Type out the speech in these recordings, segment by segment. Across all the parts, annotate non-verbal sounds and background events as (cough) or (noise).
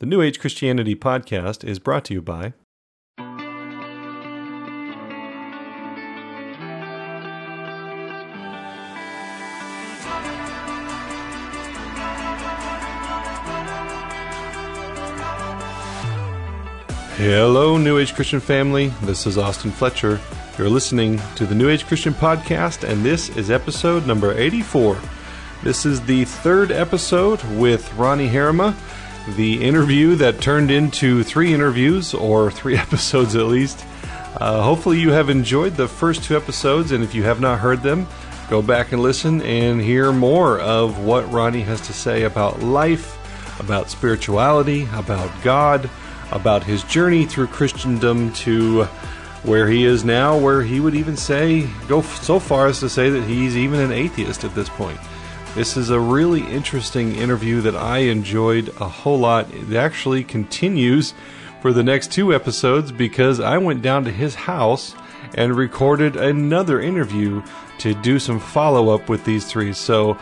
The New Age Christianity podcast is brought to you by Hello, New Age Christian family. This is Austin Fletcher. You're listening to the New Age Christian podcast, and this is episode number 84. This is the third episode with Ronnie Harima, the interview that turned into three interviews, or three (laughs) episodes at least. Uh, hopefully, you have enjoyed the first two episodes, and if you have not heard them, go back and listen and hear more of what Ronnie has to say about life, about spirituality, about God about his journey through Christendom to where he is now, where he would even say, go so far as to say that he's even an atheist at this point. This is a really interesting interview that I enjoyed a whole lot. It actually continues for the next two episodes because I went down to his house and recorded another interview to do some follow up with these three. So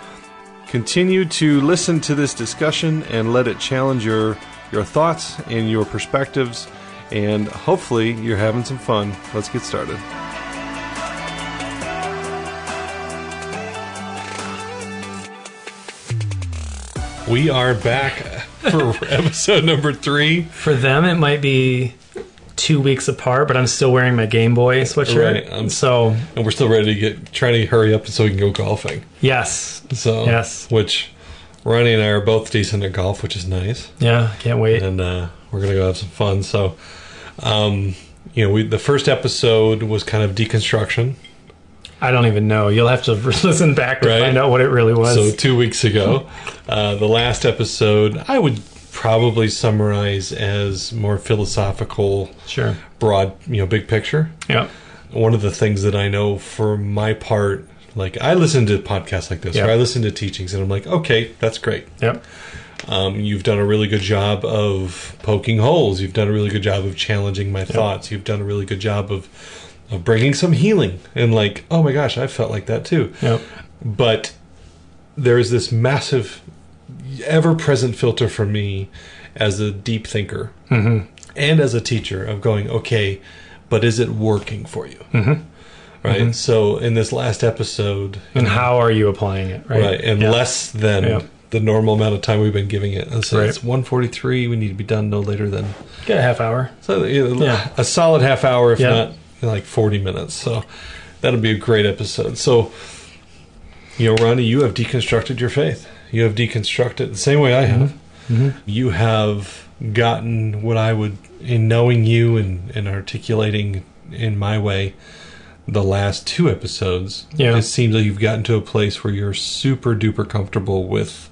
continue to listen to this discussion and let it challenge your your thoughts and your perspectives, and hopefully you're having some fun. Let's get started. We are back for (laughs) episode number three. For them, it might be two weeks apart, but I'm still wearing my Game Boy sweatshirt. Right, um, so, And we're still ready to get trying to hurry up so we can go golfing. yes. So Yes. which Ronnie and I are both decent at golf, which is nice. Yeah, can't wait. and uh, we're gonna go have some fun. So, um, you know, we the first episode was kind of deconstruction. I don't even know. You'll have to (laughs) listen back to Right. find out what it really was. So two weeks ago, uh, the last episode, I would probably summarize as more philosophical, sure. broad, you know, big picture. Yeah. One of the things that I know for my part, like I listen to podcasts like this, Yeah. or I listen to teachings, and I'm like, okay, that's great. Yep. Um, you've done a really good job of poking holes. You've done a really good job of challenging my thoughts. You've done a really good job of of bringing some healing. And like, oh my gosh, I felt like that too. Yep. But there's this massive, ever-present filter for me as a deep thinker and as a teacher of going, okay, but is it working for you? Mm-hmm. Right. So in this last episode, And how are you applying it? Right. right and Yeah. less than Yeah. the normal amount of time we've been giving it and so Right. it's 143 we need to be done no later than Get a half hour. so Yeah. a solid half hour if Yeah. Not like 40 minutes so that'll be a great episode so you know ronnie you have deconstructed your faith you have deconstructed the same way i have Mm-hmm. you have gotten what i would in knowing you and, and articulating in my way the last two episodes Yeah. it seems like you've gotten to a place where you're super duper comfortable with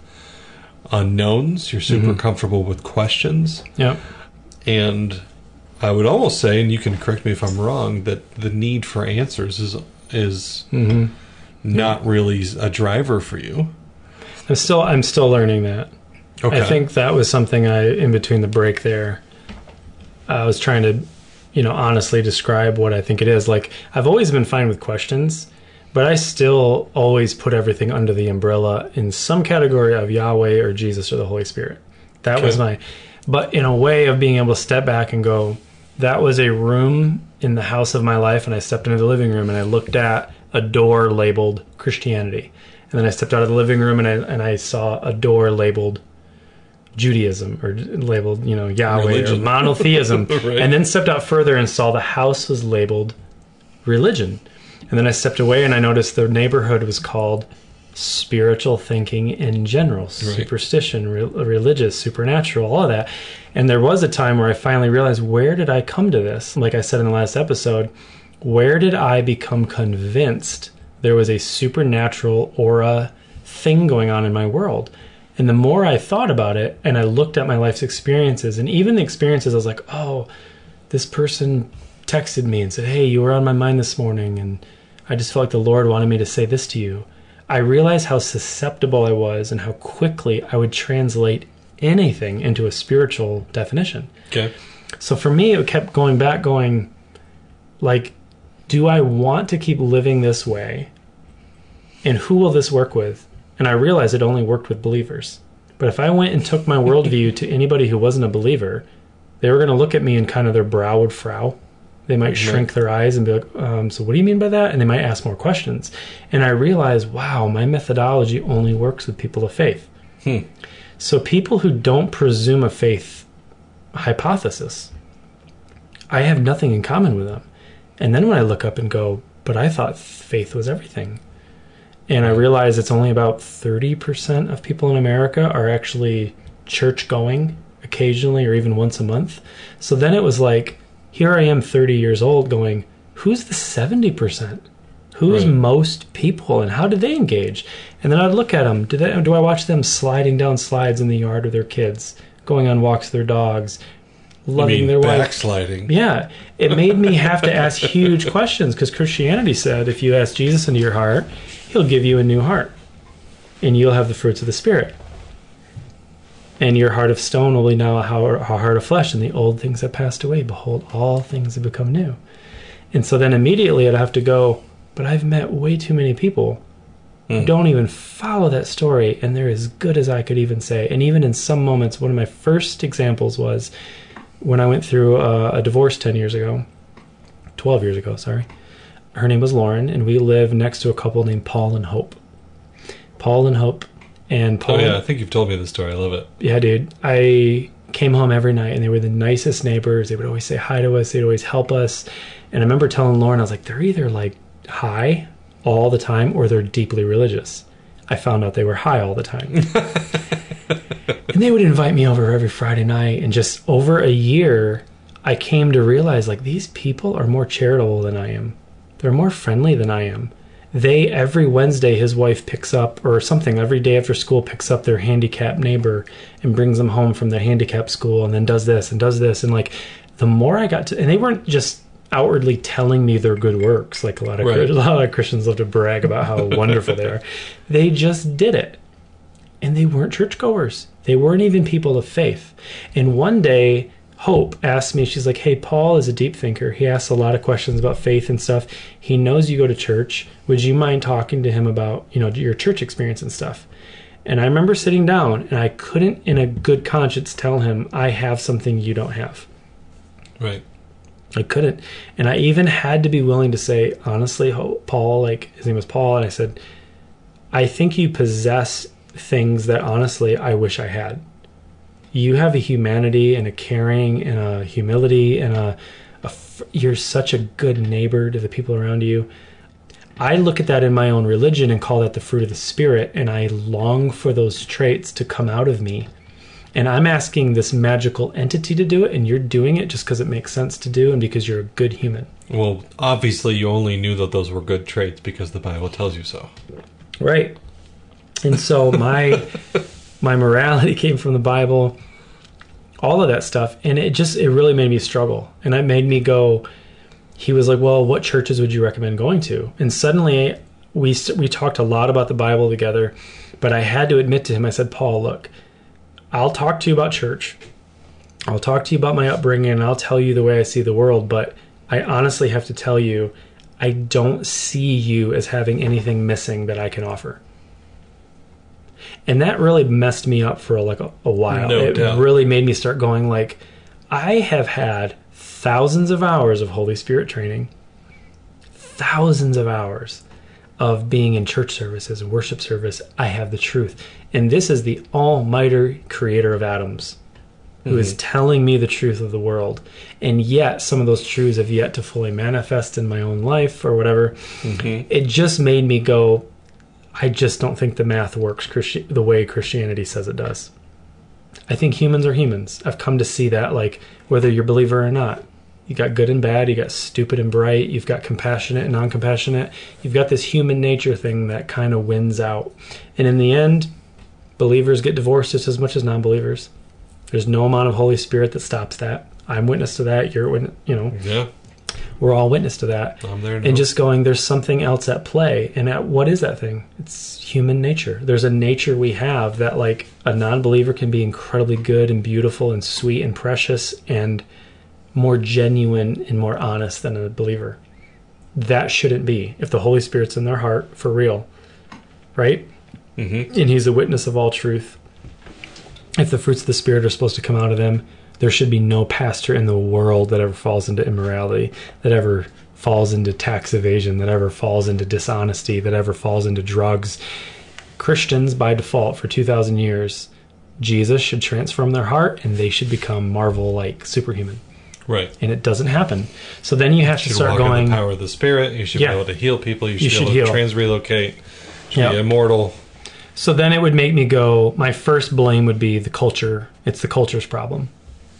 unknowns you're super Mm-hmm. comfortable with questions Yep. and I would almost say, and you can correct me if I'm wrong, that the need for answers is is Mm-hmm. not really a driver for you. I'm still I'm still learning that. Okay. I think that was something I in between the break there. I was trying to, you know, honestly describe what I think it is. Like I've always been fine with questions, but I still always put everything under the umbrella in some category of Yahweh or Jesus or the Holy Spirit. That was my but in a way of being able to step back and go, that was a room in the house of my life and I stepped into the living room and I looked at a door labeled Christianity. And then I stepped out of the living room and I and I saw a door labeled Judaism or labeled, you know, Yahweh Religion. or (laughs) monotheism. Right. And then stepped out further and saw the house was labeled religion. And then I stepped away and I noticed the neighborhood was called spiritual thinking in general, superstition, re- religious, supernatural, all of that. And there was a time where I finally realized where did I come to this? Like I said in the last episode, where did I become convinced there was a supernatural aura thing going on in my world? And the more I thought about it and I looked at my life's experiences and even the experiences, I was like, oh, this person texted me and said, hey, you were on my mind this morning. And I just felt like the Lord wanted me to say this to you. I realized how susceptible I was and how quickly I would translate anything into a spiritual definition. Okay. So for me, it kept going back, going, like, do I want to keep living this way? And who will this work with? And I realized it only worked with believers. But if I went and took my worldview to anybody who wasn't a believer, they were going to look at me and kind of their brow would frow. They might shrink their eyes and be like, um, "So what do you mean by that?" And they might ask more questions. And I realize, wow, my methodology only works with people of faith. Hmm. So people who don't presume a faith hypothesis, I have nothing in common with them. And then when I look up and go, but I thought faith was everything. And I realize it's only about 30% of people in America are actually church going occasionally or even once a month. So then it was like, here I am 30 years old going, who's the 70%? Who's Right. most people and how do they engage? And then I'd look at them. Do, they, do I watch them sliding down slides in the yard with their kids, going on walks with their dogs, loving their wife? backsliding. Yeah, it made me have to ask (laughs) huge questions because Christianity said if you ask Jesus into your heart, he'll give you a new heart and you'll have the fruits of the Spirit. And your heart of stone will be now a heart of flesh, and the old things have passed away. Behold, all things have become new. And so then immediately I'd have to go, but I've met way too many people who Hmm. don't even follow that story, and they're as good as I could even say. And even in some moments, one of my first examples was when I went through a, a divorce 10 years ago, 12 years ago, sorry. Her name was Lauren, and we live next to a couple named Paul and Hope. Paul and Hope. And Paul, Oh yeah, I think you've told me the story. I love it. yeah, dude. I came home every night and they were the nicest neighbors. They would always say hi to us, they'd always help us. And I remember telling Lauren, I was like, they're either like high all the time or they're deeply religious. I found out they were high all the time. (laughs) and they would invite me over every Friday night. And just over a year, I came to realize like these people are more charitable than I am. They're more friendly than I am. They every Wednesday, his wife picks up or something every day after school picks up their handicapped neighbor and brings them home from the handicap school, and then does this and does this, and like the more I got to, and they weren't just outwardly telling me their good works like a lot of Right. (laughs) a lot of Christians love to brag about how (laughs) wonderful they are. They just did it and they weren't churchgoers. They weren't even people of faith. And one day, Hope asked me, she's like, Hey, Paul is a deep thinker. He asks a lot of questions about faith and stuff. He knows you go to church. Would you mind talking to him about, you know, your church experience and stuff? And I remember sitting down and I couldn't, in a good conscience, tell him, I have something you don't have. Right. I couldn't. And I even had to be willing to say, honestly, Paul, like his name was Paul, and I said, I think you possess things that honestly I wish I had. You have a humanity and a caring and a humility and a—you're such a good neighbor to the people around you. I look at that in my own religion and call that the fruit of the spirit, and I long for those traits to come out of me. And I'm asking this magical entity to do it, and you're doing it just because it makes sense to do and because you're a good human. Well, obviously, you only knew that those were good traits because the Bible tells you so. Right. And so my (laughs) my morality (laughs) came from the Bible, all of that stuff, and it just it really made me struggle. And it made me go he was like, "Well, what churches would you recommend going to?" And suddenly we we talked a lot about the Bible together, but I had to admit to him I said, "Paul, look, I'll talk to you about church. I'll talk to you about my upbringing and I'll tell you the way I see the world, but I honestly have to tell you I don't see you as having anything missing that I can offer. And that really messed me up for like a, a while. No it doubt. really made me start going like I have had thousands of hours of Holy Spirit training, thousands of hours of being in church services and worship service. I have the truth. And this is the almighty creator of atoms who is telling me the truth of the world. And yet, some of those truths have yet to fully manifest in my own life or whatever. Mm-hmm. It just made me go, I just don't think the math works Christi- the way Christianity says it does. I think humans are humans. I've come to see that, like, whether you're a believer or not. You got good and bad, you got stupid and bright, you've got compassionate and non compassionate. You've got this human nature thing that kind of wins out. And in the end, believers get divorced just as much as non believers. There's no amount of Holy Spirit that stops that. I'm witness to that. You're you know, Yeah, we're all witness to that. I'm there now. and just going there's something else at play. And at, what is that thing? It's human nature. There's a nature we have that like a non-believer can be incredibly good and beautiful and sweet and precious and more genuine and more honest than a believer. That shouldn't be. If the holy spirit's in their heart for real. Right? Hmm and he's a witness of all truth. If the fruits of the Spirit are supposed to come out of them, there should be no pastor in the world that ever falls into immorality, that ever falls into tax evasion, that ever falls into dishonesty, that ever falls into drugs. Christians, by default, for 2,000 years, Jesus should transform their heart and they should become Marvel like superhuman. Right. And it doesn't happen. So then you have to You should start going. the power of the Spirit. You should Yeah. be able to heal people. You should, should be able heal. to trans-relocate. You should Yeah. be immortal. So then it would make me go, my first blame would be the culture. It's the culture's problem.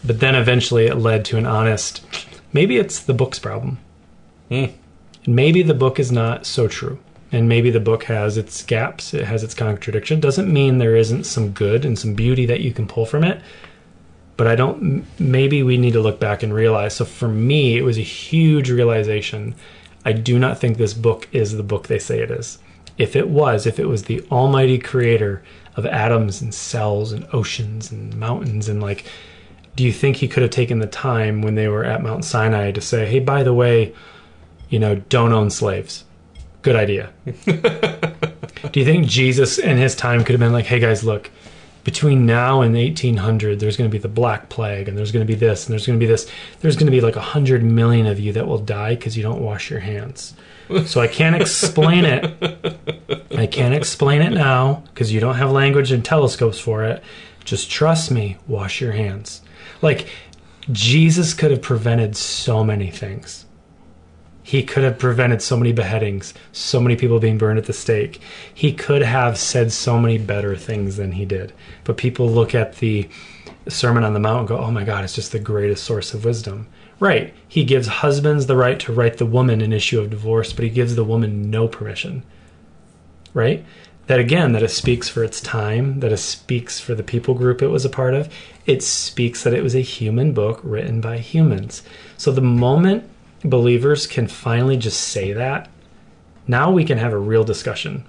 But then eventually it led to an honest, maybe it's the book's problem. Hmm. And maybe the book is not so true. And maybe the book has its gaps, it has its contradiction. Doesn't mean there isn't some good and some beauty that you can pull from it. But I don't, maybe we need to look back and realize. So for me, it was a huge realization. I do not think this book is the book they say it is. If it was, if it was the almighty creator of atoms and cells and oceans and mountains and like, do you think he could have taken the time when they were at Mount Sinai to say, hey, by the way, you know, don't own slaves? Good idea. (laughs) do you think Jesus in his time could have been like, hey guys, look, between now and 1800 there's going to be the black plague and there's going to be this and there's going to be this. There's going to be like 100 million of you that will die because you don't wash your hands. So i can't explain it. I can't explain it now because you don't have language and telescopes for it. Just trust me. Wash your hands like jesus could have prevented so many things he could have prevented so many beheadings, so many people being burned at the stake. He could have said so many better things than he did. But people look at the Sermon on the Mount and go, oh my God, it's just the greatest source of wisdom. Right. He gives husbands the right to write the woman an issue of divorce, but he gives the woman no permission. Right? That again, that it speaks for its time, that it speaks for the people group it was a part of. It speaks that it was a human book written by humans. So the moment believers can finally just say that, now we can have a real discussion.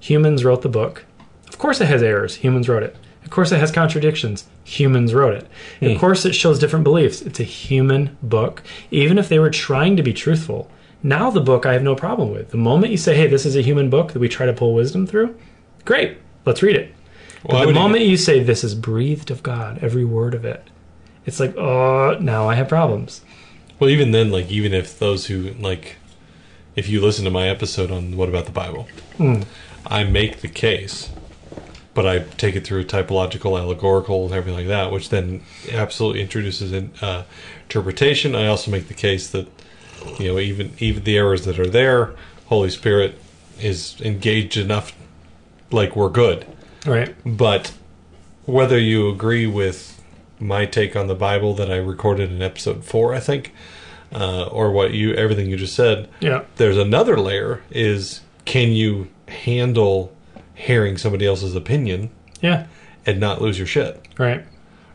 Humans wrote the book. Of course, it has errors. Humans wrote it. Of course, it has contradictions. Humans wrote it. Of hmm. course, it shows different beliefs. It's a human book. Even if they were trying to be truthful, now the book I have no problem with. The moment you say, hey, this is a human book that we try to pull wisdom through, great, let's read it. But would the moment you say, this is breathed of God, every word of it, it's like, oh, now I have problems. Well, even then, like even if those who like, if you listen to my episode on what about the Bible, Hmm. I make the case, but I take it through typological, allegorical, and everything like that, which then absolutely introduces in, uh, interpretation. I also make the case that you know even even the errors that are there, Holy Spirit is engaged enough, like we're good. Right. But whether you agree with my take on the Bible that I recorded in episode four, I think, uh, or what you everything you just said, Yeah. there's another layer: is can you handle hearing somebody else's opinion Yeah. and not lose your shit? Right.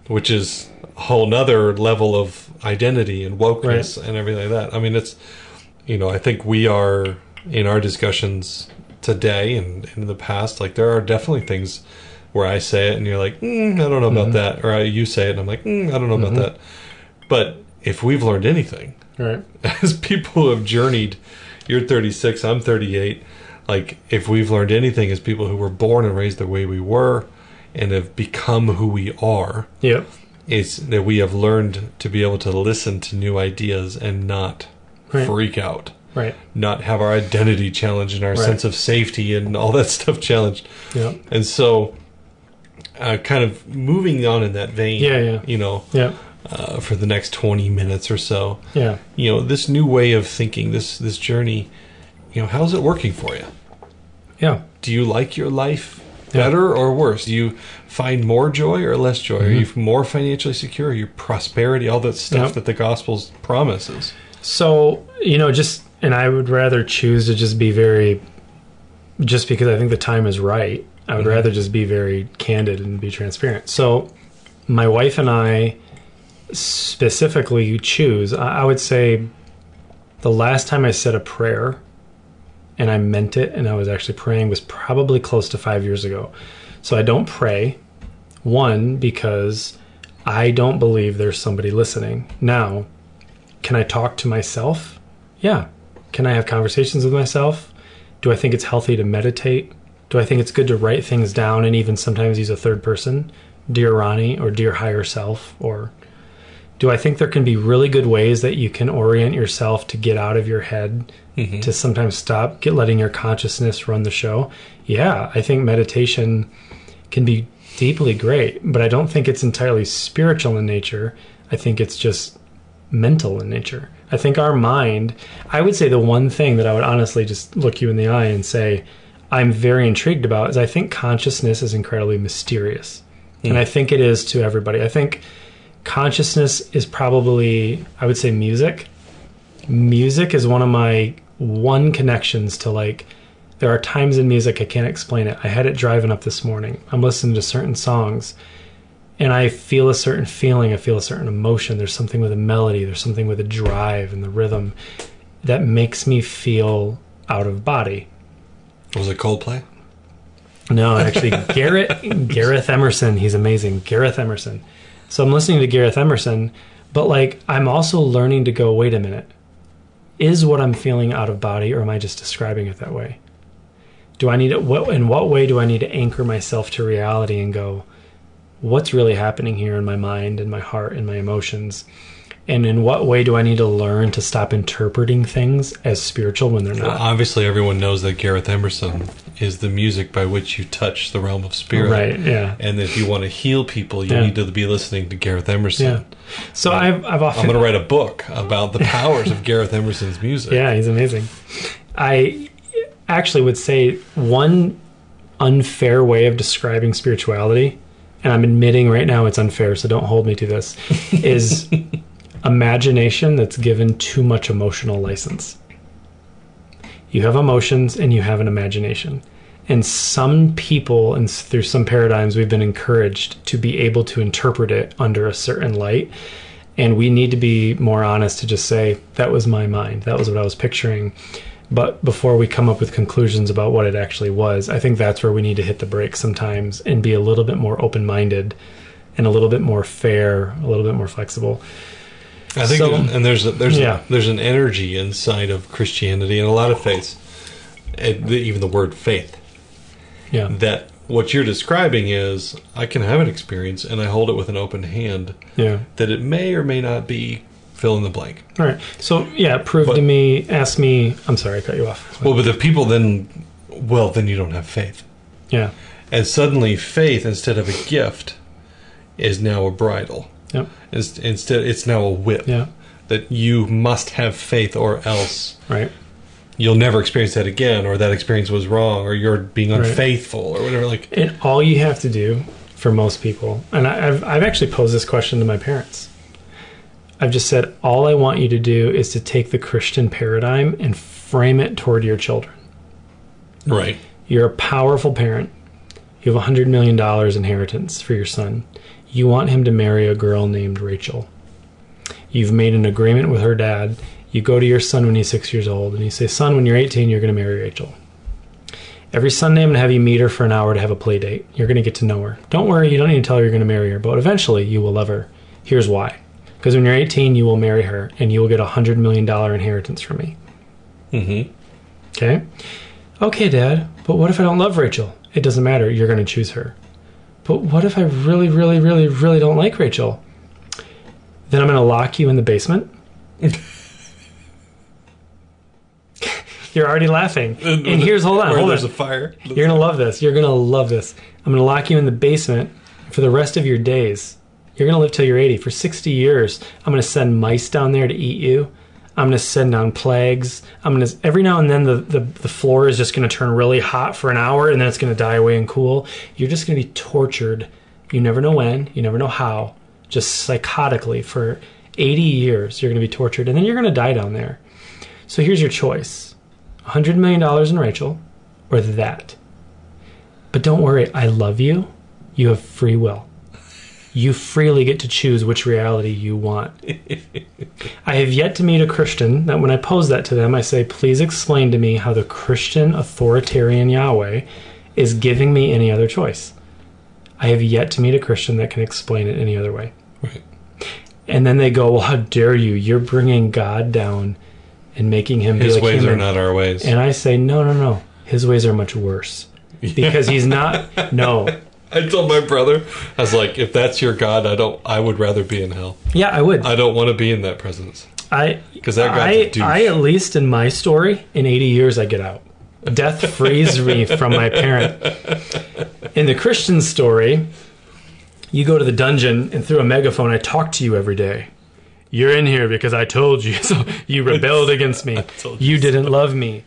Which is whole nother level of identity and wokeness and everything like that. I mean, it's you know, I think we are in our discussions today and in the past, like there are definitely things where I say it and you're like, mm, I don't know about that, or I, you say it and I'm like, mm, I don't know about that. But if we've learned anything, Right. (laughs) as people who have journeyed, you're 36, I'm 38. Like, if we've learned anything as people who were born and raised the way we were and have become who we are, Yep. It's that we have learned to be able to listen to new ideas and not Right. freak out, Right. not have our identity challenged and our Right. sense of safety and all that (laughs) stuff challenged. Yeah. And so, uh, kind of moving on in that vein, Yeah, yeah. you know, Yep. uh, for the next 20 minutes or so, Yeah. you know, this new way of thinking, this this journey, you know, how's it working for you? Yeah. Do you like your life Yeah. Better or worse? Do you find more joy or less joy? Are you more financially secure? Your prosperity? All that stuff Mm-hmm. Yep. that the Gospels promises. So, you know, just, and I would rather choose to just be very, just because I think the time is right, I would rather just be very candid and be transparent. So, my wife and I specifically choose, I I would say the last time I said a prayer and I meant it and I was actually praying was probably close to five years ago. So I don't pray. One, because I don't believe there's somebody listening. Now, can I talk to myself? Yeah. Can I have conversations with myself? Do I think it's healthy to meditate? Do I think it's good to write things down and even sometimes use a third person? Dear Ronnie or Dear Higher Self? Or do I think there can be really good ways that you can orient yourself to get out of your head, Mm-hmm. to sometimes stop, get letting your consciousness run the show? Yeah, I think meditation can be deeply great, but I don't think it's entirely spiritual in nature. I think it's just mental in nature. I think our mind, I would say the one thing that I would honestly just look you in the eye and say, I'm very intrigued about is I think consciousness is incredibly mysterious. And I think it is to everybody. I think consciousness is probably, I would say, music. Music is one of my one connections to like, there are times in music I can't explain it. I had it driving up this morning. I'm listening to certain songs and I feel a certain feeling. I feel a certain emotion. There's something with a melody, there's something with a drive and the rhythm that makes me feel out of body. Was it Coldplay? No, actually, (laughs) Garrett Gareth Emerson. He's amazing, Gareth Emerson. So I'm listening to Gareth Emerson, but like I'm also learning to go. Wait a minute, is what I'm feeling out of body, or am I just describing it that way? Do I need what? In what way do I need to anchor myself to reality and go? What's really happening here in my mind and my heart and my emotions? And in what way do I need to learn to stop interpreting things as spiritual when they're Well, not? obviously, everyone knows that Gareth Emerson is the music by which you touch the realm of spirit. Right, yeah. And if you want to heal people, you Yeah. need to be listening to Gareth Emerson. Yeah. So I've I've often I'm going to write a book about the powers of Gareth Emerson's music. Yeah, he's amazing. I actually would say one unfair way of describing spirituality, and I'm admitting right now it's unfair, so don't hold me to this, is (laughs) imagination that's given too much emotional license. You have emotions and you have an imagination. And some people, and through some paradigms, we've been encouraged to be able to interpret it under a certain light. And we need to be more honest to just say, that was my mind. That was what I was picturing. But before we come up with conclusions about what it actually was, I think that's where we need to hit the brakes sometimes and be a little bit more open minded and a little bit more fair, a little bit more flexible. I think, So- and there's a, there's Yeah. a, there's an energy inside of Christianity and a lot of faiths, eh, even the word faith. Yeah. That what you're describing is I can have an experience and I hold it with an open hand. Yeah. That it may or may not be fill in the blank. All right. So, yeah, prove But- to me, ask me. I'm sorry, I cut you off. Well, but the people then, well, then you don't have faith, Yeah. and suddenly faith instead of a gift is now a bridle. Yep. Inst- Instead, it's now a whip. Yeah. That you must have faith, or else Right. you'll never experience that again, or that experience was wrong, or you're being Right. unfaithful, or whatever. Like, And all you have to do for most people, and I- I've, I've actually posed this question to my parents. I've just said, all I want you to do is to take the Christian paradigm and frame it toward your children. right? You're a powerful parent. You have a $100 million inheritance for your son. You want him to marry a girl named Rachel. You've made an agreement with her dad. You go to your son when he's six years old and you say, Son, when you're 18, you're going to marry Rachel. Every Sunday, I'm going to have you meet her for an hour to have a play date. You're going to get to know her. Don't worry, you don't need to tell her you're going to marry her, but eventually you will love her. Here's why. Because when you're 18, you will marry her and you will get a $100 million inheritance from me. Mm-hmm. Okay. Okay, Dad, but what if I don't love Rachel? It doesn't matter. You're going to choose her. But what if I really, really, really, really don't like Rachel? Then I'm going to lock you in the basement. (laughs) You're already laughing. (laughs) And here's, hold on, hold there's on. a fire. You're gonna love this. You're gonna love this. I'm gonna lock you in the basement for the rest of your days. You're gonna live till you're 80. For 60 years, I'm gonna send mice down there to eat you. I'm gonna send down plagues. I'm gonna every now and then the, the, the floor is just gonna turn really hot for an hour and then it's gonna die away and cool. You're just gonna be tortured. You never know when, you never know how. Just psychotically for 80 years, you're gonna be tortured, and then you're gonna die down there. So here's your choice. $100 million in Rachel or that. But don't worry, I love you. You have free will. You freely get to choose which reality you want. (laughs) I have yet to meet a Christian that when I pose that to them, I say, please explain to me how the Christian authoritarian Yahweh is giving me any other choice. I have yet to meet a Christian that can explain it any other way. Right. And then they go, well, how dare you? You're bringing God down and making him His be like ways are not our ways. And I say, no, no, no. His ways are much worse (laughs) because he's not. No, I told my brother, I was like, if that's your God, I don't. I would rather be in hell. Yeah, I would. I don't want to be in that presence. I because that guy's I. I at least in my story, in 80 years, I get out. Death frees me from my parent. In the Christian story, you go to the dungeon and through a megaphone, I talk to you every day. You're in here because I told you. (laughs) So you rebelled against me. (laughs) told You didn't love me.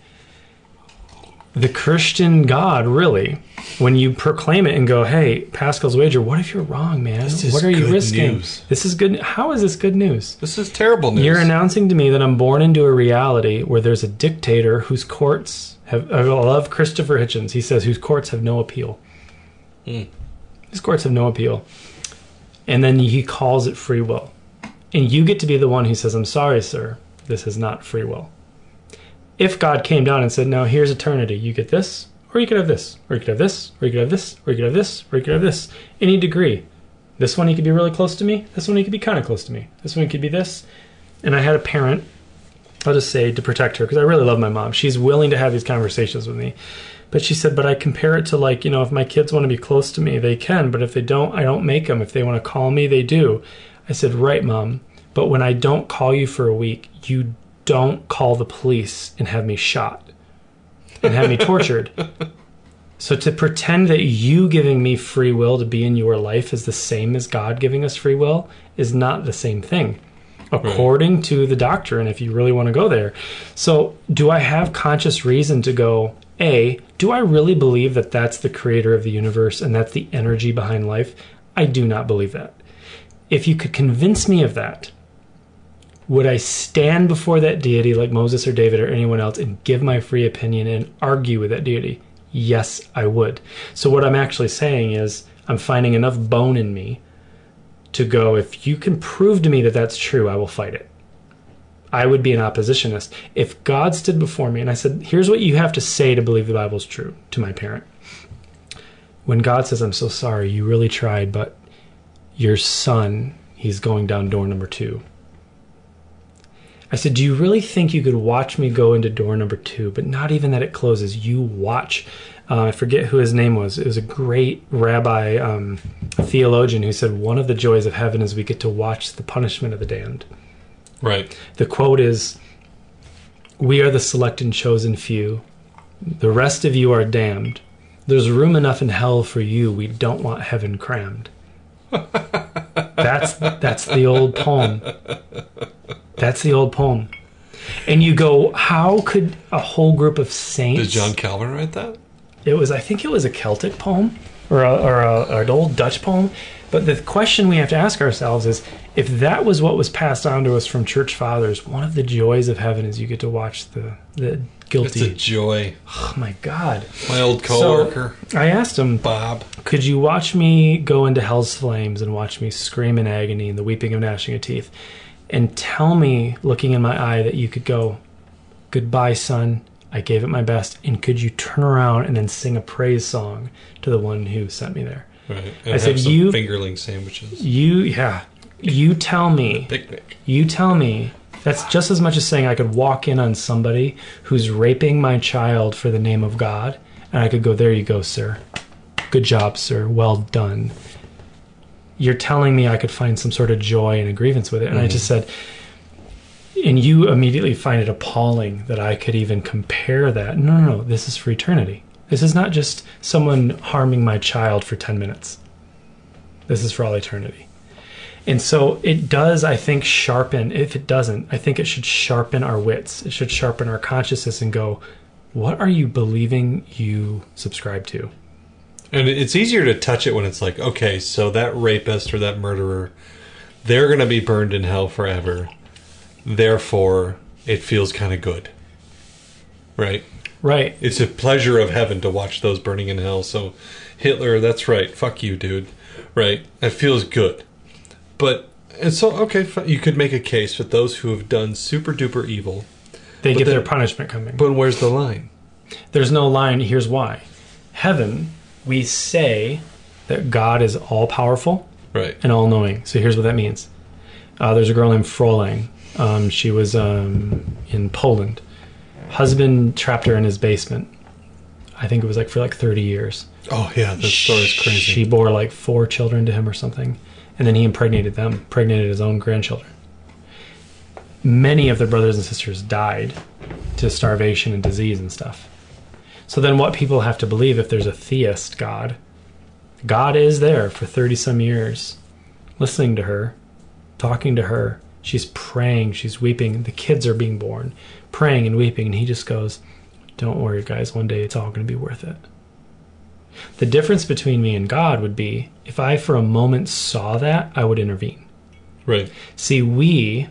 The Christian God, really, when you proclaim it and go, "Hey, Pascal's wager. What if you're wrong, man? What are you risking? news. This is good. How is this good news? This is terrible news. You're announcing to me that I'm born into a reality where there's a dictator whose courts have. I love Christopher Hitchens. He says whose courts have no appeal. Hmm. His courts have no appeal, and then he calls it free will, and you get to be the one who says, "I'm sorry, sir. This is not free will." If God came down and said, "No, here's eternity. You get this, or you could have this, or you could have this, or you could have this, or you could have this, or you could have this, any degree." This one he could be really close to me. This one he could be kind of close to me. This one could be this and I had a parent. I'll just say to protect her because I really love my mom. She's willing to have these conversations with me, but she said, "But I compare it to like you know, if my kids want to be close to me, they can. But if they don't, I don't make them. If they want to call me, they do." I said, "Right, mom. But when I don't call you for a week, you don't call the police and have me shot and have me (laughs) tortured." So to pretend that you giving me free will to be in your life is the same as God giving us free will is not the same thing. According to the doctrine, if you really want to go there. So, do I have conscious reason to go, A, do I really believe that that's the creator of the universe and that's the energy behind life? I do not believe that. If you could convince me of that, would I stand before that deity like Moses or David or anyone else and give my free opinion and argue with that deity? Yes, I would. So, what I'm actually saying is, I'm finding enough bone in me to go, if you can prove to me that that's true, I will fight it. I would be an oppositionist. If God stood before me and I said, here's what you have to say to believe the Bible's true to my parent. When God says, I'm so sorry, you really tried, but your son, he's going down door number two. I said, Do you really think you could watch me go into door number two, but not even that it closes? You watch. Uh, I forget who his name was. It was a great rabbi, um, theologian, who said, One of the joys of heaven is we get to watch the punishment of the damned. right. The quote is We are the select and chosen few. The rest of you are damned. There's room enough in hell for you. We don't want heaven crammed. (laughs) that's that's the old poem. That's the old poem. And you go, how could a whole group of saints? Did John Calvin write that? It was, I think it was a Celtic poem or, a, or a, an old Dutch poem. But the question we have to ask ourselves is if that was what was passed on to us from church fathers, one of the joys of heaven is you get to watch the, the guilty. It's a joy. oh my God. My old So coworker, I asked him, Bob. could you watch me go into hell's flames and watch me scream in agony and the weeping and gnashing of teeth and tell me, looking in my eye, that you could go, Goodbye, son. I gave it my best. And could you turn around and then sing a praise song to the one who sent me there? Right. And I said, you- fingerling sandwiches. You, yeah. You tell me, Picnic. you tell me. That's just as much as saying I could walk in on somebody who's raping my child for the name of God, and I could go, There you go, sir. Good job, sir. Well done. You're telling me I could find some sort of joy and a grievance with it. And I mm-hmm. just said, and you immediately find it appalling that I could even compare that. No, no, no. This is for eternity. This is not just someone harming my child for 10 minutes. This is for all eternity. And so it does, I think, sharpen. If it doesn't, I think it should sharpen our wits. It should sharpen our consciousness and go, what are you believing you subscribe to? And it's easier to touch it when it's like, okay, so that rapist or that murderer, they're going to be burned in hell forever. Therefore, it feels kind of good. Right? Right. It's a pleasure of heaven to watch those burning in hell. So, Hitler, that's right. Fuck you, dude. Right? It feels good. But, and so, okay, you could make a case that those who have done super duper evil. They get then- their punishment coming. But where's the line? There's no line. Here's why. Heaven, we say that God is all powerful Right. and all knowing. So here's what that means. Uh, there's a girl named Froling. Um, she was um, in Poland. Husband trapped her in his basement. I think it was like for like 30 years. Oh yeah, the story is crazy. She bore like four children to him or something, and then he impregnated them, impregnated his own grandchildren. Many of their brothers and sisters died to starvation and disease and stuff. So then, what people have to believe if there's a theist God, God is there for 30 some years, listening to her, talking to her. She's praying, she's weeping. The kids are being born, praying and weeping, and he just goes, Don't worry, guys, one day it's all going to be worth it. The difference between me and God would be if I for a moment saw that, I would intervene. right. See, we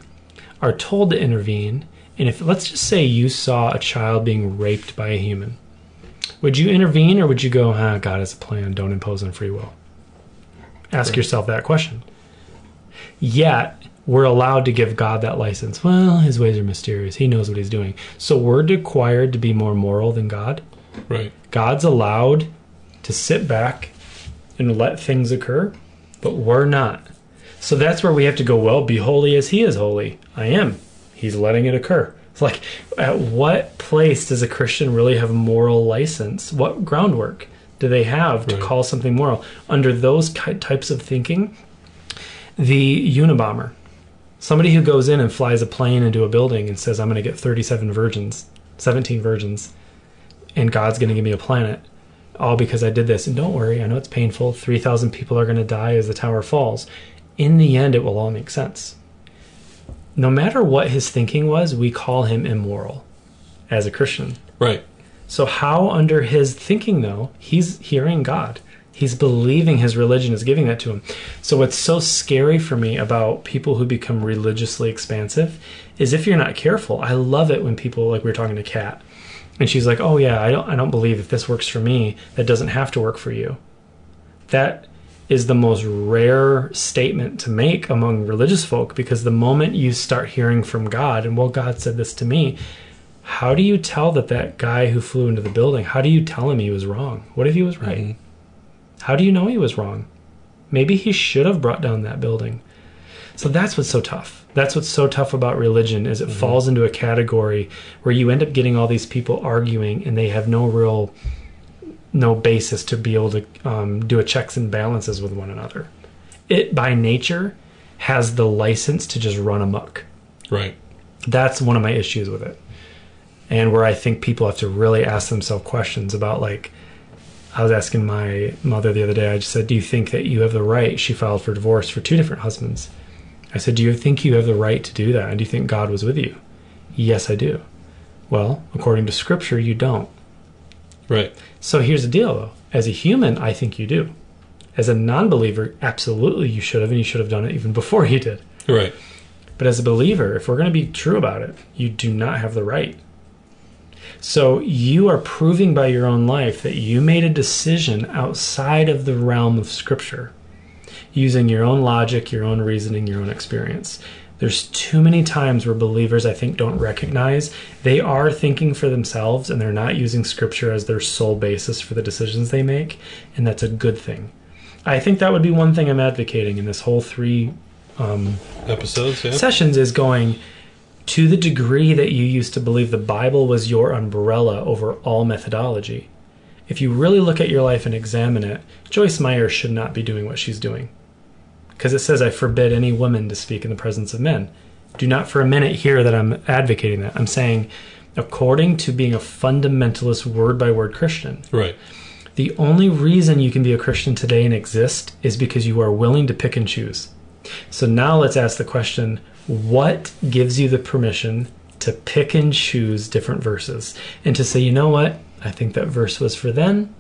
are told to intervene, and if let's just say you saw a child being raped by a human, would you intervene or would you go, ah, God has a plan, don't impose on free will? Ask yourself that question. Yet, we're allowed to give God that license. Well, his ways are mysterious. He knows what he's doing. So we're required to be more moral than God. Right. God's allowed to sit back and let things occur, but we're not. So that's where we have to go, well, be holy as he is holy. I am. He's letting it occur. Like, at what place does a Christian really have moral license? What groundwork do they have to Right. call something moral? Under those types of thinking, the Unabomber, somebody who goes in and flies a plane into a building and says, I'm going to get 37 virgins, 17 virgins, and God's going to give me a planet, all because I did this. And don't worry, I know it's painful. 3,000 people are going to die as the tower falls. In the end, it will all make sense. No matter what his thinking was, we call him immoral as a Christian. Right. So, how under his thinking, though, he's hearing God. He's believing his religion is giving that to him. So, what's so scary for me about people who become religiously expansive is if you're not careful. I love it when people, like we were talking to Kat, and she's like, "Oh yeah, I don't, I don't believe if this works for me, that doesn't have to work for you." That is the most rare statement to make among religious folk because the moment you start hearing from God, and well, God said this to me, how do you tell that that guy who flew into the building how do you tell him he was wrong? What if he was right? Mhm. how do you know he was wrong? Maybe he should have brought down that building. So that's what's so tough. That's what's so tough about religion is it falls into a category where you end up getting all these people arguing and they have no real no basis to be able to um, do a checks and balances with one another. It by nature has the license to just run amok. Right. that's one of my issues with it. And where i think people have to really ask themselves questions about like i was asking my mother the other day i just said do you think that you have the right she filed for divorce for two different husbands. I said do you think you have the right to do that? And do you think god was with you? Yes i do. Well according to scripture you don't Right. so here's the deal though as a human i think you do as a non-believer absolutely you should have and you should have done it even (laughs) before you did Right. but as a believer, if we're going to be true about it, you do not have the right. So you are proving by your own life that you made a decision outside of the realm of Scripture, using your own logic, your own reasoning, your own experience. There's too many times where believers, I think, don't recognize they are thinking for themselves and they're not using Scripture as their sole basis for the decisions they make, and that's a good thing. I think that would be one thing I'm advocating in this whole three um, Episodes. Yeah. sessions is going to the degree that you used to believe the Bible was your umbrella over all methodology. If you really look at your life and examine it, Joyce Meyer should not be doing what she's doing. Because it says, I forbid any woman to speak in the presence of men. Do not for a minute hear that I'm advocating that. I'm saying, according to being a fundamentalist word by word Christian, Right. the only reason you can be a Christian today and exist is because you are willing to pick and choose. So now let's ask the question what gives you the permission to pick and choose different verses and to say, you know what? I think that verse was for then.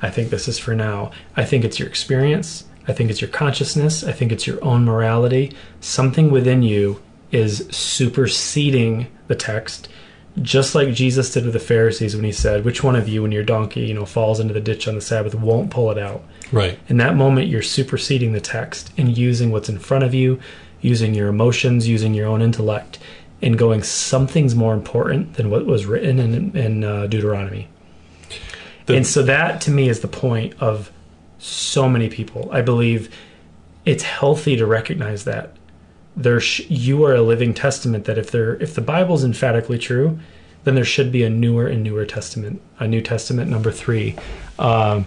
I think this is for now. I think it's your experience. I think it's your consciousness. I think it's your own morality. Something within you is superseding the text, just like Jesus did with the Pharisees when he said, Which one of you, when your donkey, you know, falls into the ditch on the Sabbath, won't pull it out? Right. In that moment, you're superseding the text and using what's in front of you, using your emotions, using your own intellect, and going, something's more important than what was written in, in uh, Deuteronomy. The- and so that to me is the point of so many people. I believe it's healthy to recognize that there sh- you are a living testament that if there if the Bible's emphatically true, then there should be a newer and newer testament, a New Testament number three, um,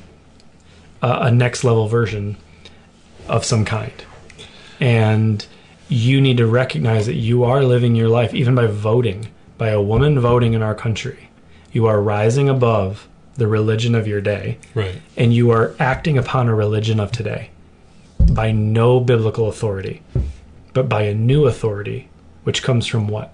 a, a next level version of some kind. And you need to recognize that you are living your life, even by voting, by a woman voting in our country. You are rising above the religion of your day, Right. and you are acting upon a religion of today by no biblical authority, but by a new authority, which comes from what?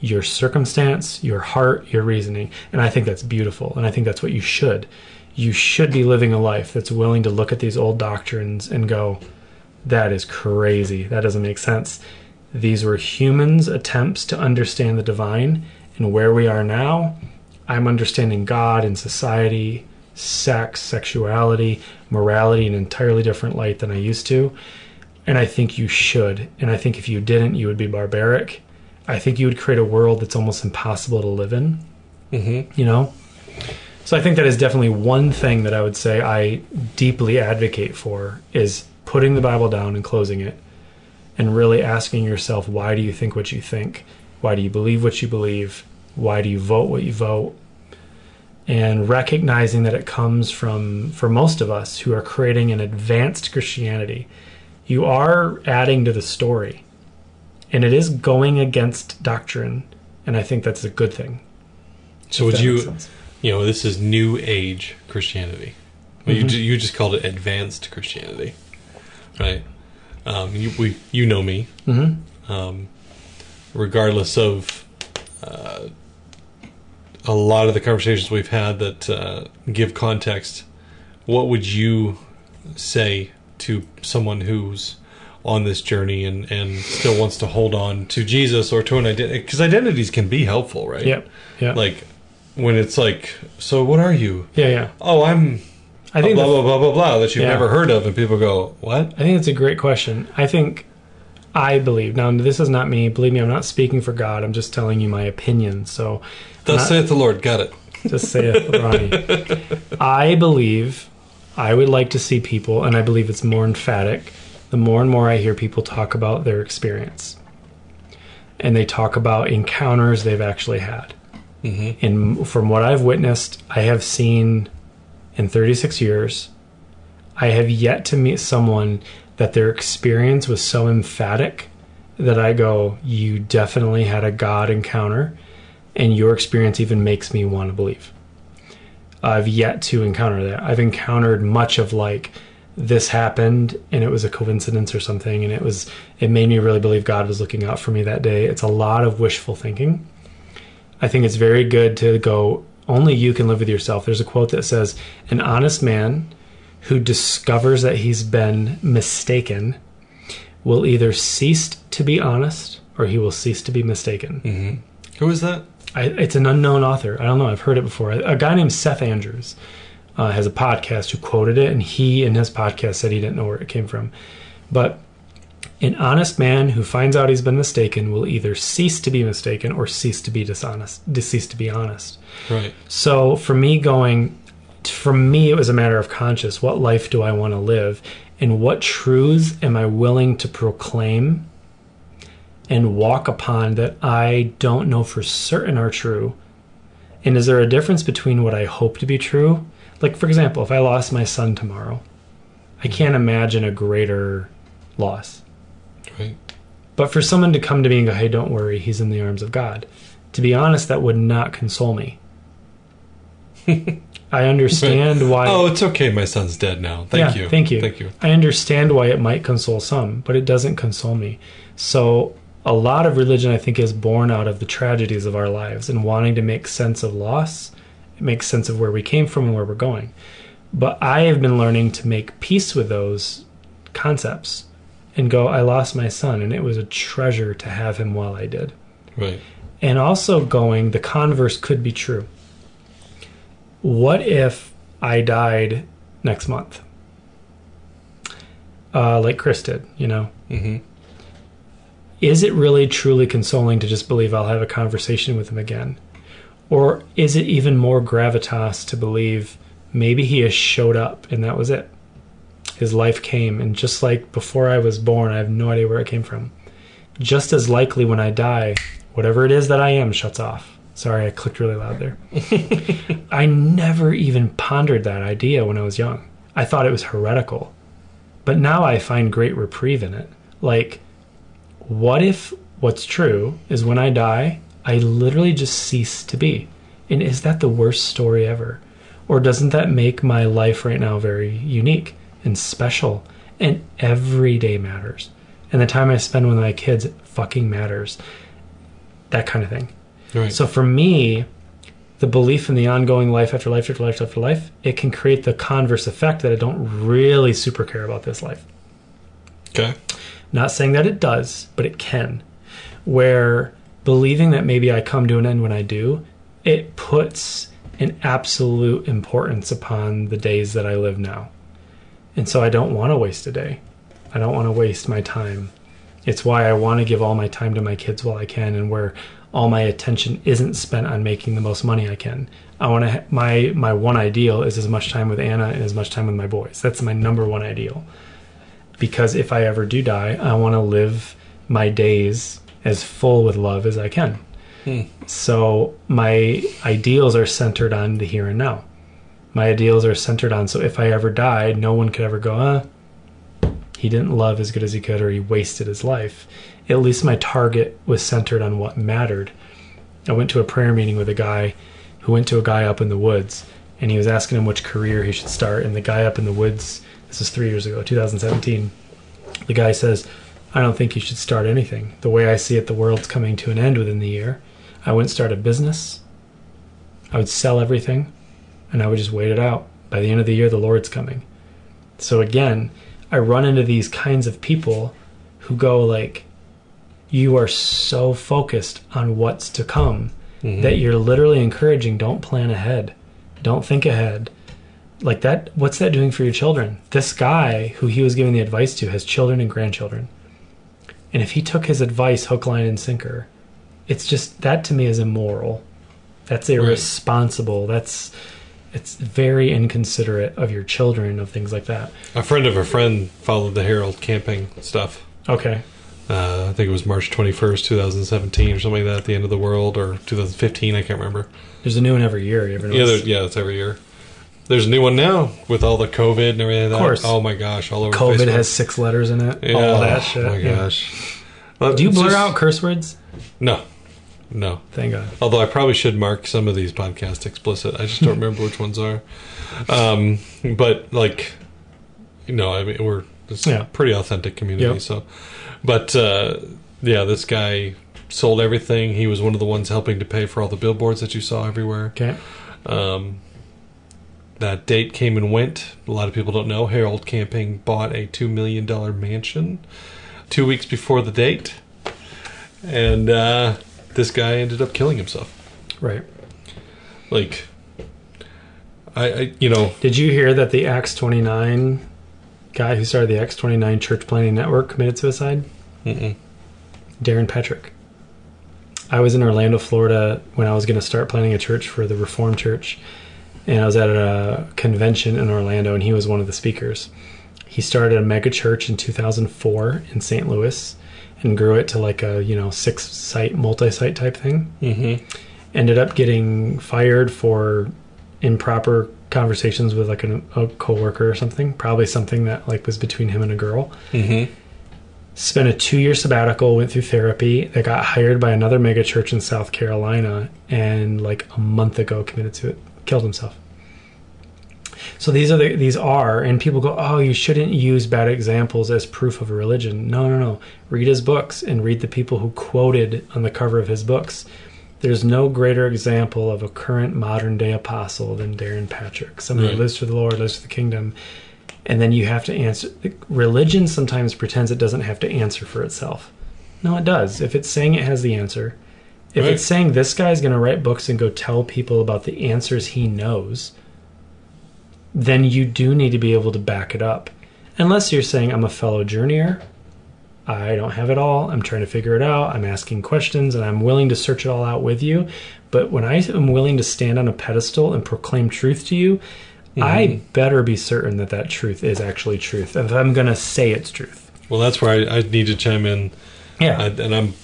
Your circumstance, your heart, your reasoning. And I think that's beautiful. And I think that's what you should. You should be living a life that's willing to look at these old doctrines and go, that is crazy. That doesn't make sense. These were humans' attempts to understand the divine. And where we are now, I'm understanding God and society, sex, sexuality, morality in an entirely different light than I used to. And I think you should. And I think if you didn't, you would be barbaric. I think you would create a world that's almost impossible to live in. Mm-hmm. You know? So I think that is definitely one thing that I would say I deeply advocate for is putting the Bible down and closing it and really asking yourself why do you think what you think? Why do you believe what you believe? Why do you vote what you vote? And recognizing that it comes from, for most of us who are creating an advanced Christianity, you are adding to the story. And it is going against doctrine. And I think that's a good thing. So would you, you know, this is New Age Christianity. Well, you Mhm. ju- you just called it advanced Christianity, right? Um, you we you know me. Mm-hmm. Um, regardless of uh, a lot of the conversations we've had that uh, give context, what would you say to someone who's on this journey and, and still wants to hold on to Jesus or to an identity? Because identities can be helpful, right? Yep. Yeah. Like when it's like, so what are you? yeah. Yeah. Oh, I'm I think blah blah blah blah blah that you've Yeah. never heard of, and people go, "What?" I think it's a great question. I think I believe now. This is not me. Believe me, I'm not speaking for God. I'm just telling you my opinion. So, Thus saith the Lord. Got it. just saith Ronnie. I believe I would like to see people, and I believe it's more emphatic. The more and more I hear people talk about their experience, and they talk about encounters they've actually had. Mm-hmm. And from what I've witnessed, I have seen in 36 years, I have yet to meet someone that their experience was so emphatic that I go, You definitely had a God encounter, and your experience even makes me want to believe. I've yet to encounter that. I've encountered much of like, this happened and it was a coincidence or something and it was it made me really believe god was looking out for me that day it's a lot of wishful thinking I think it's very good to go, only you can live with yourself. There's a quote that says, An honest man who discovers that he's been mistaken will either cease to be honest or he will cease to be mistaken. Mm-hmm. Who is that? I, it's an unknown author. I don't know. I've heard it before. A, a guy named Seth Andrews uh, has a podcast who quoted it, and he in his podcast said he didn't know where it came from. But an honest man who finds out he's been mistaken will either cease to be mistaken or cease to be dishonest, cease to be honest. Right. So for me, going, for me, it was a matter of conscience. What life do I want to live? And what truths am I willing to proclaim and walk upon that I don't know for certain are true? And is there a difference between what I hope to be true? Like, for example, if I lost my son tomorrow, I can't imagine a greater loss. Right. But for someone to come to me and go, hey, don't worry, he's in the arms of God, to be honest, that would not console me. (laughs) I understand why. Oh, it's okay. My son's dead now. Thank Yeah, you. thank you. Thank you. I understand why it might console some, but it doesn't console me. So, a lot of religion, I think, is born out of the tragedies of our lives and wanting to make sense of loss, make sense of where we came from and where we're going. But I have been learning to make peace with those concepts and go, I lost my son, and it was a treasure to have him while I did. Right. And also going, the converse could be true. What if I died next month? Uh, like Chris did, you know? Mm-hmm. Is it really truly consoling to just believe I'll have a conversation with him again? Or is it even more gravitas to believe maybe he has showed up and that was it? His life came, and just like before I was born, I have no idea where it came from. Just as likely when I die, whatever it is that I am shuts off. Sorry, I clicked really loud there. (laughs) I never even pondered that idea when I was young. I thought it was heretical. But now I find great reprieve in it. Like, what if what's true is when I die, I literally just cease to be? And is that the worst story ever? Or doesn't that make my life right now very unique and special? And every day matters. And the time I spend with my kids fucking matters. That kind of thing. Right. So for me, the belief in the ongoing life after life after life after life, it can create the converse effect that I don't really super care about this life. okay. Not saying that it does, but it can. Where believing that maybe I come to an end when I do, it puts an absolute importance upon the days that I live now. And so I don't want to waste a day. I don't want to waste my time. It's why I want to give all my time to my kids while I can and where all my attention isn't spent on making the most money I can. I want to my my one ideal is as much time with Anna and as much time with my boys. That's my number one ideal. Because if I ever do die, I want to live my days as full with love as I can. So my ideals are centered on the here and now. My ideals are centered on so if I ever died, no one could ever go, uh, he didn't love as good as he could or he wasted his life. At least my target was centered on what mattered. I went to a prayer meeting with a guy who went to a guy up in the woods and he was asking him which career he should start. And the guy up in the woods, this is three years ago, 2017, the guy says, I don't think you should start anything. The way I see it, the world's coming to an end within the year. I wouldn't start a business. I would sell everything and I would just wait it out. By the end of the year, the Lord's coming. So again, I run into these kinds of people who go like, you are so focused on what's to come mm-hmm. that you're literally encouraging don't plan ahead. Don't think ahead. Like that what's that doing for your children? This guy who he was giving the advice to has children and grandchildren. And if he took his advice hook line and sinker, it's just that to me is immoral. That's irresponsible. That's it's very inconsiderate of your children of things like that. A friend of a friend followed the Harold Camping stuff. Okay. Uh, I think it was March 21st, 2017, or something like that, at the end of the world, or 2015, I can't remember. There's a new one every year. You Yeah, there, yeah, it's every year. There's a new one now with all the COVID and everything. That. course. Oh my gosh, all over COVID Facebook. has six letters in it. Yeah, All that oh my yeah. gosh. Well, Do you blur just- out curse words? No, no. Thank God. Although I probably should mark some of these podcasts explicit. I just don't (laughs) remember which ones are. Um, but like, you know, I mean, we're it's Yeah. a pretty authentic community. Yep. So, but uh, yeah, this guy sold everything. He was one of the ones helping to pay for all the billboards that you saw everywhere. Okay. Um, that date came and went. A lot of people don't know. Harold Camping bought a two million dollar mansion two weeks before the date, and uh, this guy ended up killing himself. Right. Like, I, I you know, Did you hear that the Acts 29 guy who started the Acts 29 Church Planting Network committed suicide? mm-mm. Darrin Patrick. I was in Orlando, Florida when I was going to start planning a church for the Reformed Church. And I was at a convention in Orlando, and he was one of the speakers. He started a mega church in 2004 in St. Louis and grew it to like a, you know, six site, multi site type thing. Mm-hmm. Ended up getting fired for improper conversations with like an, a coworker or something. Probably something that like was between him and a girl Mm-hmm. spent a two year sabbatical, went through therapy, that got hired by another mega church in South Carolina, and like a month ago committed to it, killed himself. So these are the, these are, and people go, oh, you shouldn't use bad examples as proof of a religion. No, no, no. Read his books and read the people who quoted on the cover of his books. There's no greater example of a current modern day apostle than Darrin Patrick, somebody Right. who lives for the Lord, lives for the kingdom, and then you have to answer. Religion sometimes pretends it doesn't have to answer for itself. No, it does. If it's saying it has the answer, if Right. it's saying this guy's going to write books and go tell people about the answers he knows, then you do need to be able to back it up. Unless you're saying, I'm a fellow journeyer, I don't have it all, I'm trying to figure it out, I'm asking questions, and I'm willing to search it all out with you. But when I am willing to stand on a pedestal and proclaim truth to you, I mm-hmm. better be certain that that truth is actually truth. If I'm going to say it's truth. Well, that's where I, I need to chime in, Yeah. I, and I'm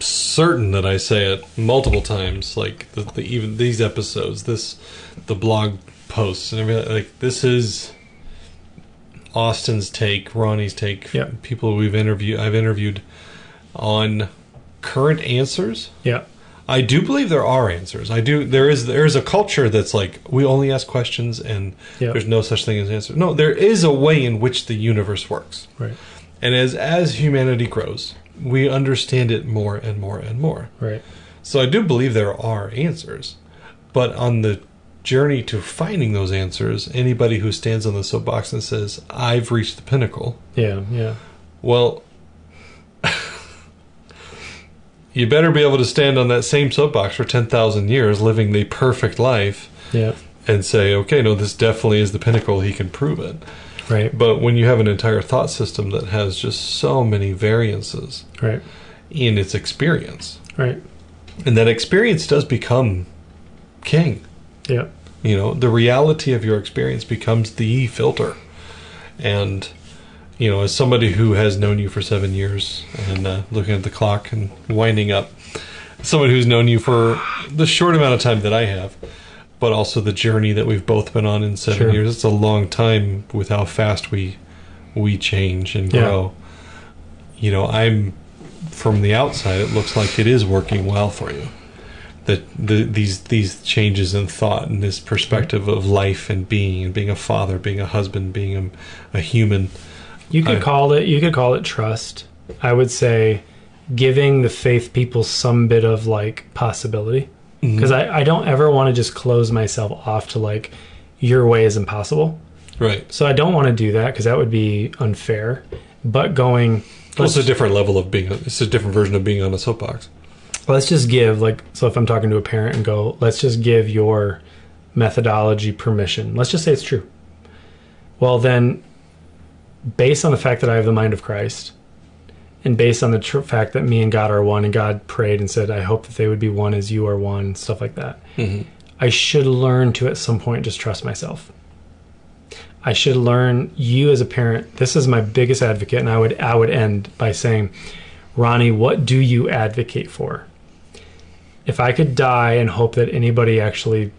certain that I say it multiple times, like the, the, even these episodes, this the blog posts and everything. Like this is Austin's take, Ronnie's take, people we've interviewed. I've interviewed on current answers. Yeah. I do believe there are answers. I do. There is there is a culture that's like we only ask questions and there's no such thing as answers. No, there is a way in which the universe works. Right. And as as humanity grows, we understand it more and more and more. Right. So I do believe there are answers. But on the journey to finding those answers, anybody who stands on the soapbox and says, "I've reached the pinnacle," Yeah. Yeah. well, (laughs) you better be able to stand on that same soapbox for 10,000 years living the perfect life Yeah. and say, "Okay, no, this definitely is the pinnacle. He can prove it." Right. But when you have an entire thought system that has just so many variances Right. in its experience, Right. and that experience does become king. Yeah. You know, the reality of your experience becomes the filter. And, you know, as somebody who has known you for seven years and uh, looking at the clock and winding up, someone who's known you for the short amount of time that I have, but also the journey that we've both been on in seven Sure. years, it's a long time with how fast we we change and Yeah. grow. You know, I'm from the outside, it looks like it is working well for you that the, these these changes in thought and this perspective of life and being and being a father, being a husband, being a, a human. You could I- call it. You could call it trust. I would say giving the faith people some bit of like possibility mm-hmm. because I, I don't ever want to just close myself off to like your way is impossible. Right. So I don't want to do that because that would be unfair. But going, Well, it's a different level of being. It's a different version of being on a soapbox. Let's just give like so if I'm talking to a parent and go, let's just give your methodology permission. Let's just say it's true. Well, then, based on the fact that I have the mind of Christ, and based on the tr- fact that me and God are one, and God prayed and said, "I hope that they would be one as you are one," stuff like that. Mm-hmm. I should learn to at some point just trust myself. I should learn you as a parent. This is my biggest advocate, and I would I would end by saying, Ronnie, what do you advocate for? If I could die and hope that anybody actually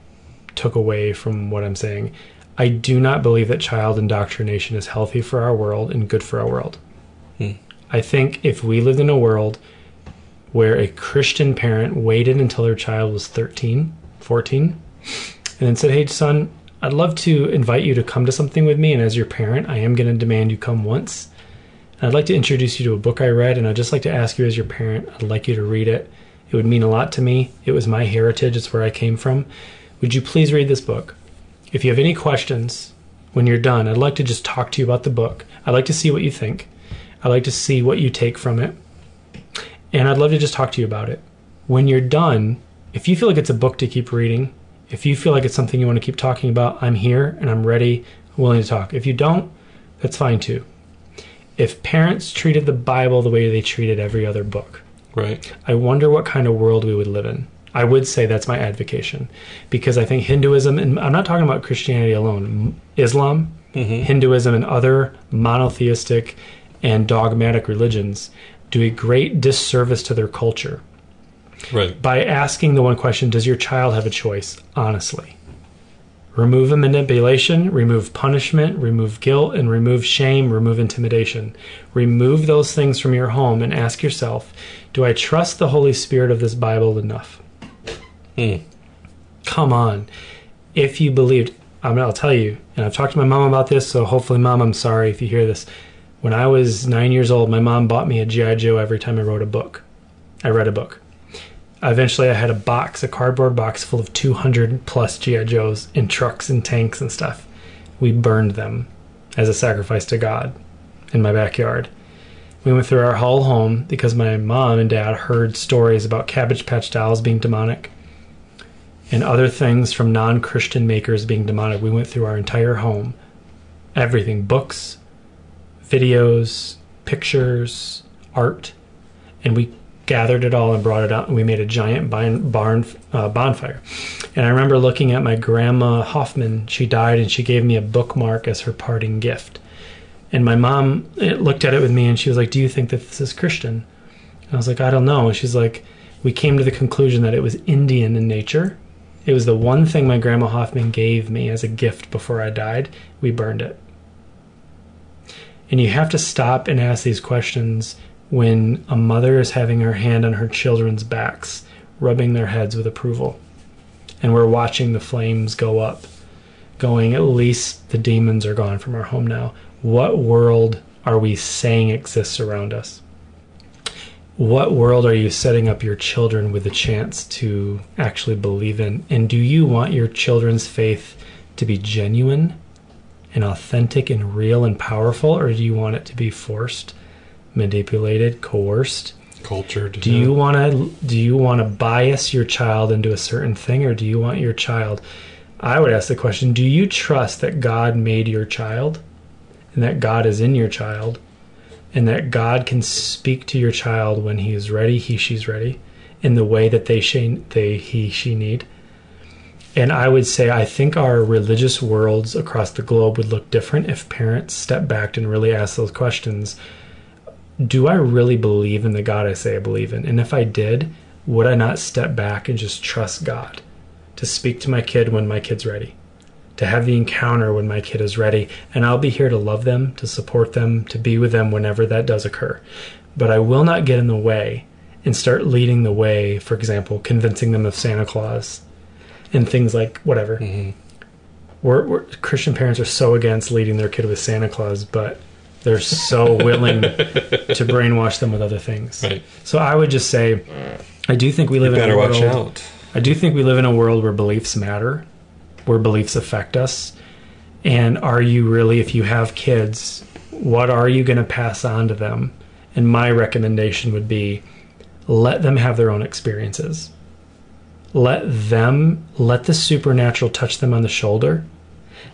took away from what I'm saying, I do not believe that child indoctrination is healthy for our world and good for our world. Hmm. I think if we lived in a world where a Christian parent waited until their child was 13, 14, and then said, Hey, son, I'd love to invite you to come to something with me. And as your parent, I am going to demand you come once. And I'd like to introduce you to a book I read. And I'd just like to ask you, as your parent, I'd like you to read it. It would mean a lot to me. It was my heritage, it's where I came from. Would you please read this book? If you have any questions when you're done, I'd like to just talk to you about the book. I'd like to see what you think. I'd like to see what you take from it. And I'd love to just talk to you about it. When you're done, if you feel like it's a book to keep reading, if you feel like it's something you want to keep talking about, I'm here and I'm ready, willing to talk. If you don't, that's fine too. If parents treated the Bible the way they treated every other book, Right. I wonder what kind of world we would live in. I would say that's my advocation because I think Hinduism, and I'm not talking about Christianity alone, Islam, mm-hmm. Hinduism, and other monotheistic and dogmatic religions do a great disservice to their culture Right. by asking the one question Does your child have a choice? Honestly. Remove manipulation, remove punishment, remove guilt, and remove shame, remove intimidation. Remove those things from your home and ask yourself Do I trust the Holy Spirit of this Bible enough? Hmm. Come on. If you believed, I mean, I'll tell you, and I've talked to my mom about this, so hopefully, mom, I'm sorry if you hear this. When I was nine years old, my mom bought me a G.I. Joe every time I wrote a book. I read a book eventually I had a box, a cardboard box full of 200 plus GI Joes in trucks and tanks and stuff. We burned them as a sacrifice to God in my backyard. We went through our whole home because my mom and dad heard stories about Cabbage Patch dolls being demonic and other things from non-Christian makers being demonic. We went through our entire home. Everything, books, videos, pictures, art, and we gathered it all and brought it out and we made a giant barn, barn uh, bonfire and i remember looking at my grandma hoffman she died and she gave me a bookmark as her parting gift and my mom eh, looked at it with me and she was like do you think that this is christian And I was like, I don't know. And she's like, we came to the conclusion that it was Indian in nature. It was the one thing my grandma Hoffman gave me as a gift before I died. We burned it. And you have to stop and ask these questions when a mother is having her hand on her children's backs, rubbing their heads with approval. And we're watching the flames go up, going, at least the demons are gone from our home now. What world are we saying exists around us? What world are you setting up your children with a chance to actually believe in? And do you want your children's faith to be genuine and authentic and real and powerful, or do you want it to be forced, manipulated, coerced? Cultured. Do you want to do you want to bias your child into a certain thing or do you want your child I would ask the question, do you trust that God made your child and that God is in your child and that God can speak to your child when he is ready, he she's ready in the way that they she, they he she need? And I would say I think our religious worlds across the globe would look different if parents stepped back and really asked those questions do I really believe in the God I say I believe in? And if I did, would I not step back and just trust God to speak to my kid when my kid's ready? To have the encounter when my kid is ready, and I'll be here to love them, to support them, to be with them whenever that does occur. But I will not get in the way and start leading the way, for example, convincing them of Santa Claus and things like whatever. Mm-hmm. We're, we're, Christian parents are so against leading their kid with Santa Claus, but they're so (laughs) willing to brainwash them with other things. Right. So I would just say, I do think we live in Better a watch world. out. I do think we live in a world where beliefs matter, where beliefs affect us. And are you really, if you have kids, what are you going to pass on to them? And my recommendation would be let them have their own experiences. Let them, let the supernatural touch them on the shoulder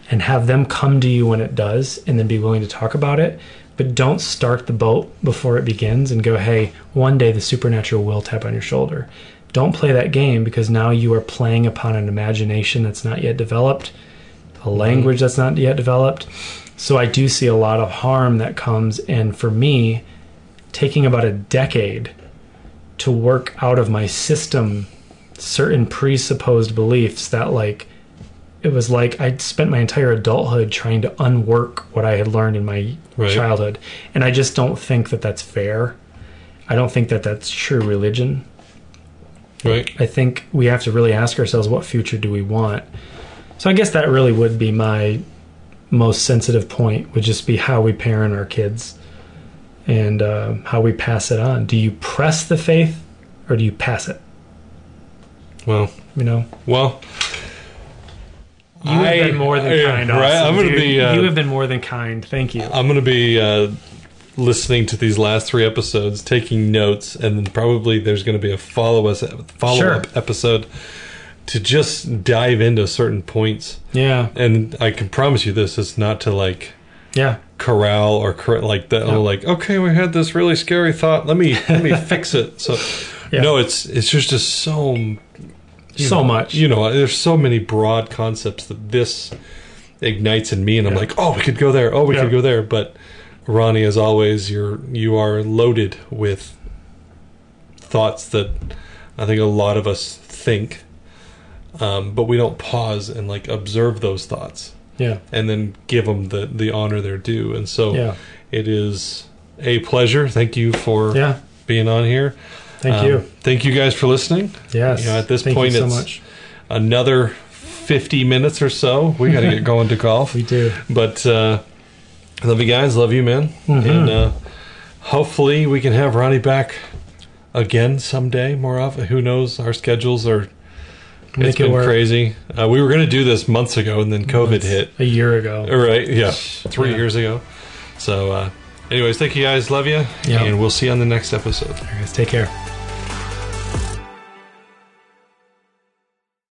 and have them come to you when it does and then be willing to talk about it. But don't start the boat before it begins and go, hey, one day the supernatural will tap on your shoulder. Don't play that game because now you are playing upon an imagination that's not yet developed, a language that's not yet developed. So I do see a lot of harm that comes. And for me, taking about a decade to work out of my system certain presupposed beliefs that, like, it was like I'd spent my entire adulthood trying to unwork what I had learned in my Right. childhood. And I just don't think that that's fair. I don't think that that's true religion. Right. I think we have to really ask ourselves what future do we want. So I guess that really would be my most sensitive point would just be how we parent our kids and uh, how we pass it on. Do you press the faith or do you pass it? Well, You know, well. you have I- been more than yeah, kind. right? Austin, I'm gonna be, uh, you have been more than kind. Thank you. I'm going to be uh, listening to these last three episodes, taking notes, and then probably there's going to be a follow us follow Sure. up episode to just dive into certain points. yeah, And I can promise you this: it's not to like yeah, corral or cor- like that. No. Like, okay, we had this really scary thought. Let me let me (laughs) fix it. So, Yeah. no, it's it's just just so so know, much. You know, there's so many broad concepts that this ignites in me, and I'm like, oh, we could go there. Oh, we Yeah. could go there. But Ronnie, as always, you're you are loaded with thoughts that I think a lot of us think, um, but we don't pause and like observe those thoughts yeah, and then give them the the honor they're due. And so yeah, it is a pleasure. Thank you for yeah. being on here. Thank Um, you. Thank you guys for listening. Yes. You know, at this Thank point, so it's much. another 50 minutes or so. We got to get (laughs) going to golf. We do. But uh, love you guys. Love you, man. Mhm. And uh, hopefully we can have Ronnie back again someday more often. Who knows? Our schedules are. Make it's it been work. crazy. Uh, we were going to do this months ago, and then COVID hit. A year ago. Right? yeah, three Yeah. years ago. So, uh, anyways, thank you guys. Love you, Yeah. and we'll see you on the next episode. All right, guys, take care.